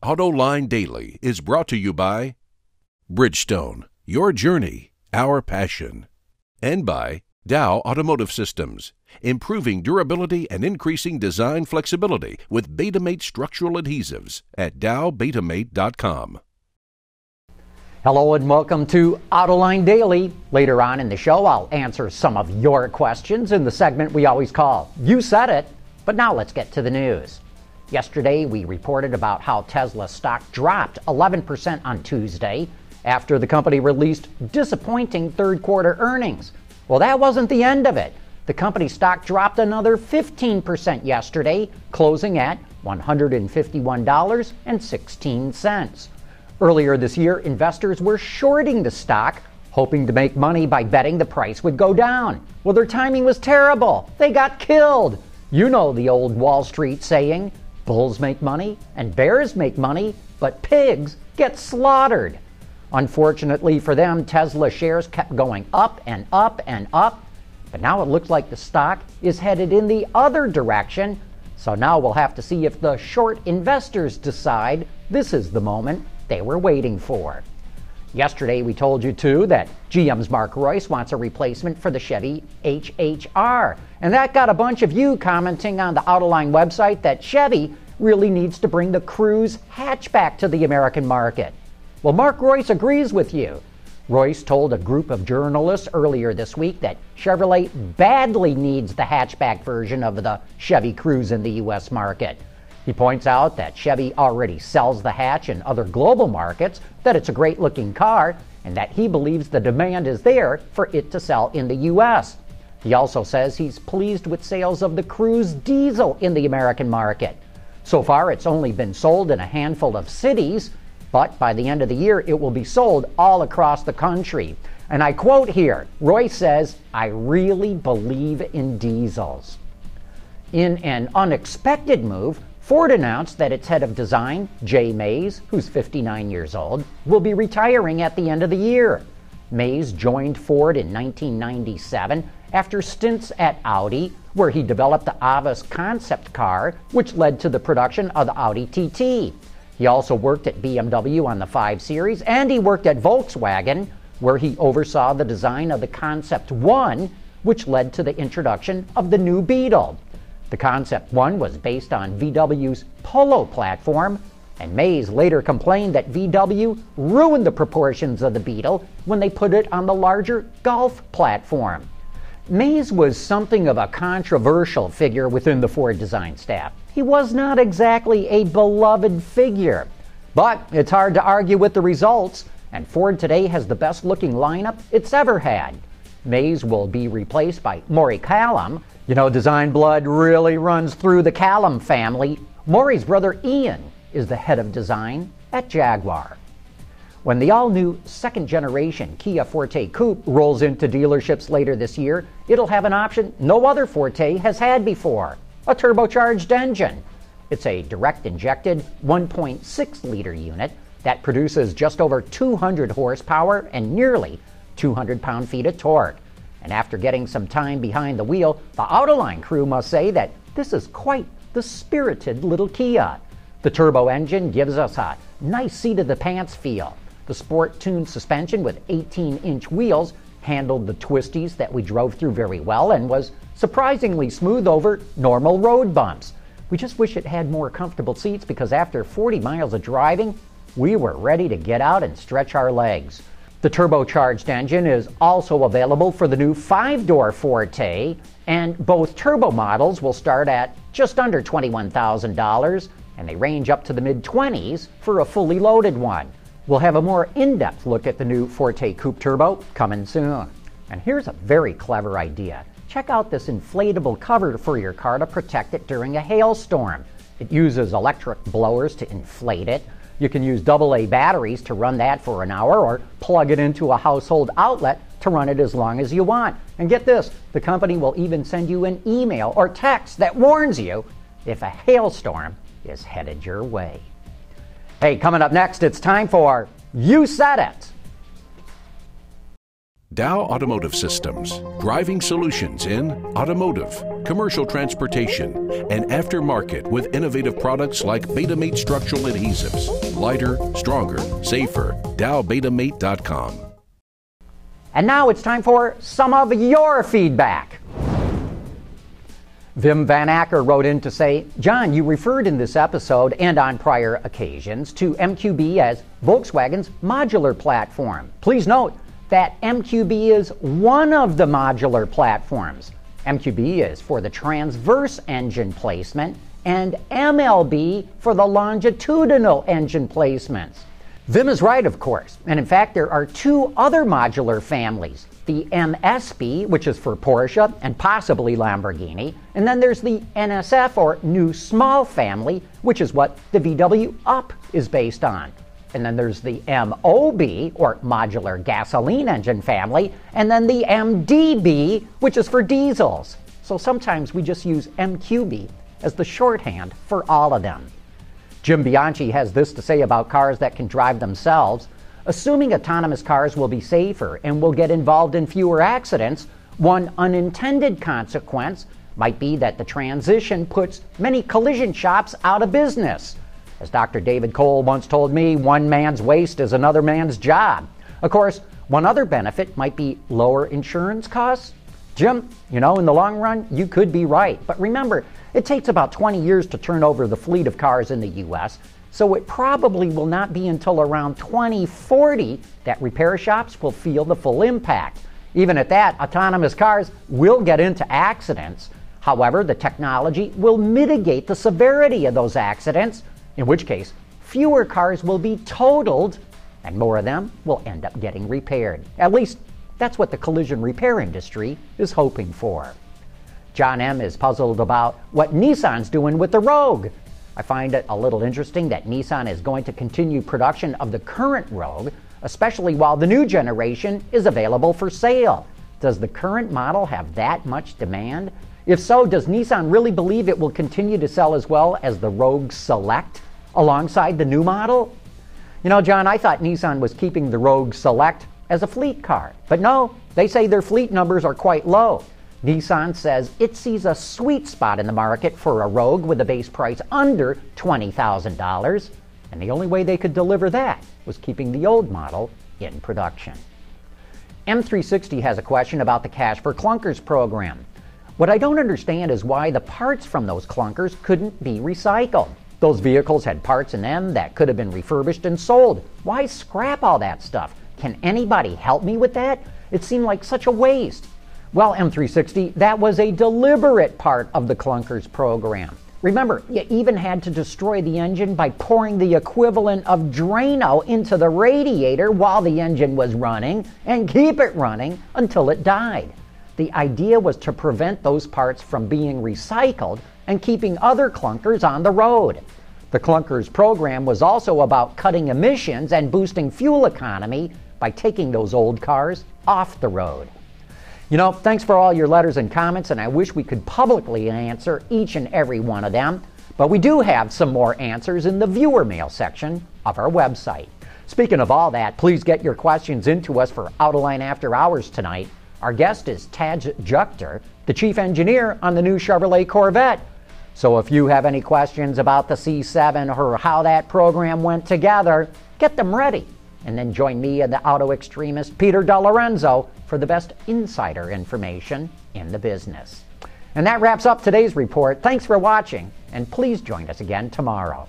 AutoLine Daily is brought to you by Bridgestone, your journey, our passion, and by Dow Automotive Systems, improving durability and increasing design flexibility with Betamate structural adhesives at dowbetamate.com. Hello and welcome to Autoline Daily. Later on in the show, I'll answer some of your questions in the segment we always call You Said It. But now let's get to the news. Yesterday, we reported about how Tesla stock dropped 11% on Tuesday after the company released disappointing third quarter earnings. Well, that wasn't the end of it. The company stock dropped another 15% yesterday, closing at $151.16. Earlier this year, investors were shorting the stock, hoping to make money by betting the price would go down. Well, their timing was terrible. They got killed. You know the old Wall Street saying Bulls make money and bears make money, but pigs get slaughtered. Unfortunately for them, Tesla shares kept going up and up and up, but now it looks like the stock is headed in the other direction. So now we'll have to see if the short investors decide this is the moment they were waiting for. Yesterday, we told you too that GM's Mark Reuss wants a replacement for the Chevy HHR. And that got a bunch of you commenting on the Autoline website that Chevy really needs to bring the Cruze hatchback to the American market. Well, Mark Reuss agrees with you. Reuss told a group of journalists earlier this week that Chevrolet badly needs the hatchback version of the Chevy Cruze in the U.S. market. He points out that Chevy already sells the hatch in other global markets, that it's a great looking car, and that he believes the demand is there for it to sell in the U.S. He also says he's pleased with sales of the Cruze diesel in the American market. So far, it's only been sold in a handful of cities, but by the end of the year, it will be sold all across the country. And I quote here Reuss says, I really believe in diesels. In an unexpected move, Ford announced that its head of design, Jay Mays, who's 59 years old, will be retiring at the end of the year. Mays joined Ford in 1997 after stints at Audi, where he developed the Avus concept car, which led to the production of the Audi TT. He also worked at BMW on the 5 Series, and he worked at Volkswagen, where he oversaw the design of the Concept 1, which led to the introduction of the new Beetle. The Concept 1 was based on VW's Polo platform, and Mays later complained that VW ruined the proportions of the Beetle when they put it on the larger Golf platform. Mays was something of a controversial figure within the Ford design staff. He was not exactly a beloved figure. But it's hard to argue with the results, and Ford today has the best looking lineup it's ever had. Mays will be replaced by Moray Callum, you know, design blood really runs through the Callum family. Moray's brother Ian is the head of design at Jaguar. When the all new second generation Kia Forte Coupe rolls into dealerships later this year, it'll have an option no other Forte has had before a turbocharged engine. It's a direct injected 1.6 liter unit that produces just over 200 horsepower and nearly 200 pound feet of torque. And after getting some time behind the wheel, the Autoline crew must say that this is quite the spirited little Kia. The turbo engine gives us a nice seat of the pants feel. The sport tuned suspension with 18 inch wheels handled the twisties that we drove through very well and was surprisingly smooth over normal road bumps. We just wish it had more comfortable seats because after 40 miles of driving, we were ready to get out and stretch our legs. The turbocharged engine is also available for the new five door Forte, and both turbo models will start at just under $21,000 and they range up to the mid 20s for a fully loaded one. We'll have a more in depth look at the new Forte Coupe Turbo coming soon. And here's a very clever idea. Check out this inflatable cover for your car to protect it during a hailstorm. It uses electric blowers to inflate it you can use AA batteries to run that for an hour or plug it into a household outlet to run it as long as you want. And get this the company will even send you an email or text that warns you if a hailstorm is headed your way. Hey, coming up next, it's time for You Said It. Dow Automotive Systems, driving solutions in automotive, commercial transportation, and aftermarket with innovative products like Betamate structural adhesives. Lighter, stronger, safer. DowBetamate.com. And now it's time for some of your feedback. Wim Van Acker wrote in to say, John, you referred in this episode and on prior occasions to MQB as Volkswagen's modular platform. Please note that MQB is one of the modular platforms. MQB is for the transverse engine placement and MLB for the longitudinal engine placements. Wim is right, of course, and in fact, there are two other modular families the MSB, which is for Porsche and possibly Lamborghini, and then there's the NSF or New Small Family, which is what the VW Up is based on. And then there's the MOB, or Modular Gasoline Engine Family, and then the MDB, which is for diesels. So sometimes we just use MQB as the shorthand for all of them. Jim Bianchi has this to say about cars that can drive themselves. Assuming autonomous cars will be safer and will get involved in fewer accidents, one unintended consequence might be that the transition puts many collision shops out of business. As Dr. David Cole once told me, one man's waste is another man's job. Of course, one other benefit might be lower insurance costs. Jim, you know, in the long run, you could be right. But remember, it takes about 20 years to turn over the fleet of cars in the U.S., so it probably will not be until around 2040 that repair shops will feel the full impact. Even at that, autonomous cars will get into accidents. However, the technology will mitigate the severity of those accidents, in which case, fewer cars will be totaled and more of them will end up getting repaired. At least, that's what the collision repair industry is hoping for. John M. is puzzled about what Nissan's doing with the Rogue. I find it a little interesting that Nissan is going to continue production of the current Rogue, especially while the new generation is available for sale. Does the current model have that much demand? If so, does Nissan really believe it will continue to sell as well as the Rogue Select alongside the new model? You know, John, I thought Nissan was keeping the Rogue Select as a fleet car, but no, they say their fleet numbers are quite low. Nissan says it sees a sweet spot in the market for a Rogue with a base price under $20,000, and the only way they could deliver that was keeping the old model in production. M360 has a question about the Cash for Clunkers program. What I don't understand is why the parts from those clunkers couldn't be recycled. Those vehicles had parts in them that could have been refurbished and sold. Why scrap all that stuff? Can anybody help me with that? It seemed like such a waste. Well, M360, that was a deliberate part of the Clunkers program. Remember, you even had to destroy the engine by pouring the equivalent of Drano into the radiator while the engine was running and keep it running until it died. The idea was to prevent those parts from being recycled and keeping other clunkers on the road. The Clunkers program was also about cutting emissions and boosting fuel economy by taking those old cars off the road. You know, thanks for all your letters and comments, and I wish we could publicly answer each and every one of them. But we do have some more answers in the viewer mail section of our website. Speaking of all that, please get your questions into us for Autoline After Hours tonight. Our guest is Tadge Juechter, the chief engineer on the new Chevrolet Corvette. So if you have any questions about the C7 or how that program went together, get them ready. And then join me and the auto extremist Peter DeLorenzo for the best insider information in the business. And that wraps up today's report. Thanks for watching, and please join us again tomorrow.